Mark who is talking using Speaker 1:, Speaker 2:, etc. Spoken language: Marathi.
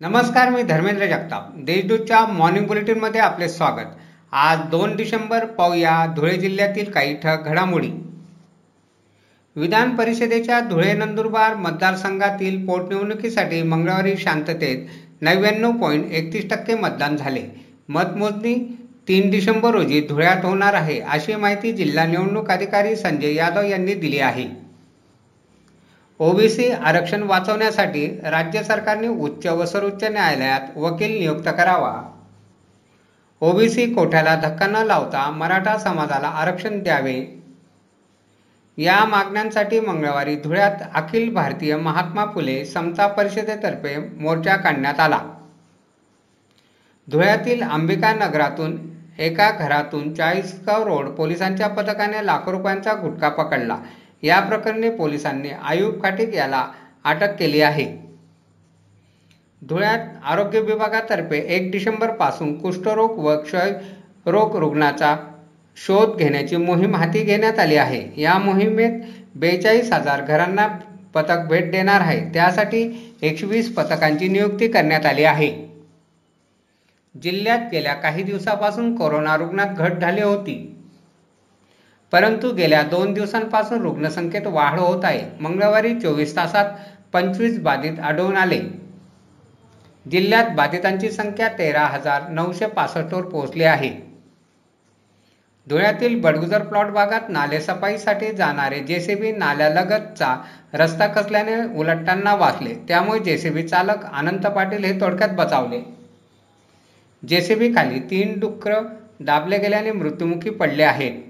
Speaker 1: नमस्कार मी धर्मेंद्र जगताप. देशदूतच्या मॉर्निंग बुलेटिनमध्ये आपले स्वागत. आज दोन डिसेंबर पाहूया धुळे जिल्ह्यातील काही ठळक घडामोडी. विधान परिषदेच्या धुळे नंदुरबार मतदारसंघातील पोटनिवडणुकीसाठी मंगळवारी शांततेत नव्याण्णव पॉईंट एकतीस टक्के मतदान झाले. मतमोजणी तीन डिसेंबर रोजी धुळ्यात होणार आहे अशी माहिती जिल्हा निवडणूक अधिकारी संजय यादव यांनी दिली आहे. ओबीसी आरक्षण वाचवण्यासाठी राज्य सरकारने उच्च व सर्वोच्च न्यायालयात वकील नियुक्त करावा. ओबीसी कोठ्याला धक्का न लावता मराठा समाजाला आरक्षण द्यावे. या मागण्यांसाठी मंगळवारी धुळ्यात अखिल भारतीय महात्मा फुले समता परिषदेतर्फे मोर्चा काढण्यात आला. धुळ्यातील अंबिका नगरातून एका घरातून चाळीसगाव रोड पोलिसांच्या पथकाने लाखो रुपयांचा गुटखा पकडला. या प्रकरणी पोलिसांनी आयुब खाटिक याला अटक केली आहे. धुळ्यात आरोग्य विभागातर्फे एक डिसेंबरपासून कुष्ठरोग व क्षयरोग रुग्णाचा शोध घेण्याची मोहीम हाती घेण्यात आली आहे. या मोहिमेत बेचाळीस हजार घरांना पथक भेट देणार आहे. त्यासाठी एकशे वीस पथकांची नियुक्ती करण्यात आली आहे. जिल्ह्यात गेल्या काही दिवसापासून कोरोना रुग्णात घट झाली होती. परंतु गेल्या दोन दिवसांपासून रुग्णसंख्येत वाढ होत आहे. मंगळवारी चोवीस तासात पंचवीस बाधित आढळून आले. जिल्ह्यात बाधितांची संख्या तेरा हजार नऊशे पासष्टवर पोहोचली आहे. धुळ्यातील बडगुजर प्लॉट भागात नालेसफाईसाठी जाणारे जेसीबी नाल्यालगतचा रस्ता कसल्याने उलटताना वाचले त्यामुळे जेसीबी चालक अनंत पाटील हे थोडक्यात बचावले. जेसीबी खाली तीन डुक्कर दाबले गेल्याने मृत्युमुखी पडले आहेत.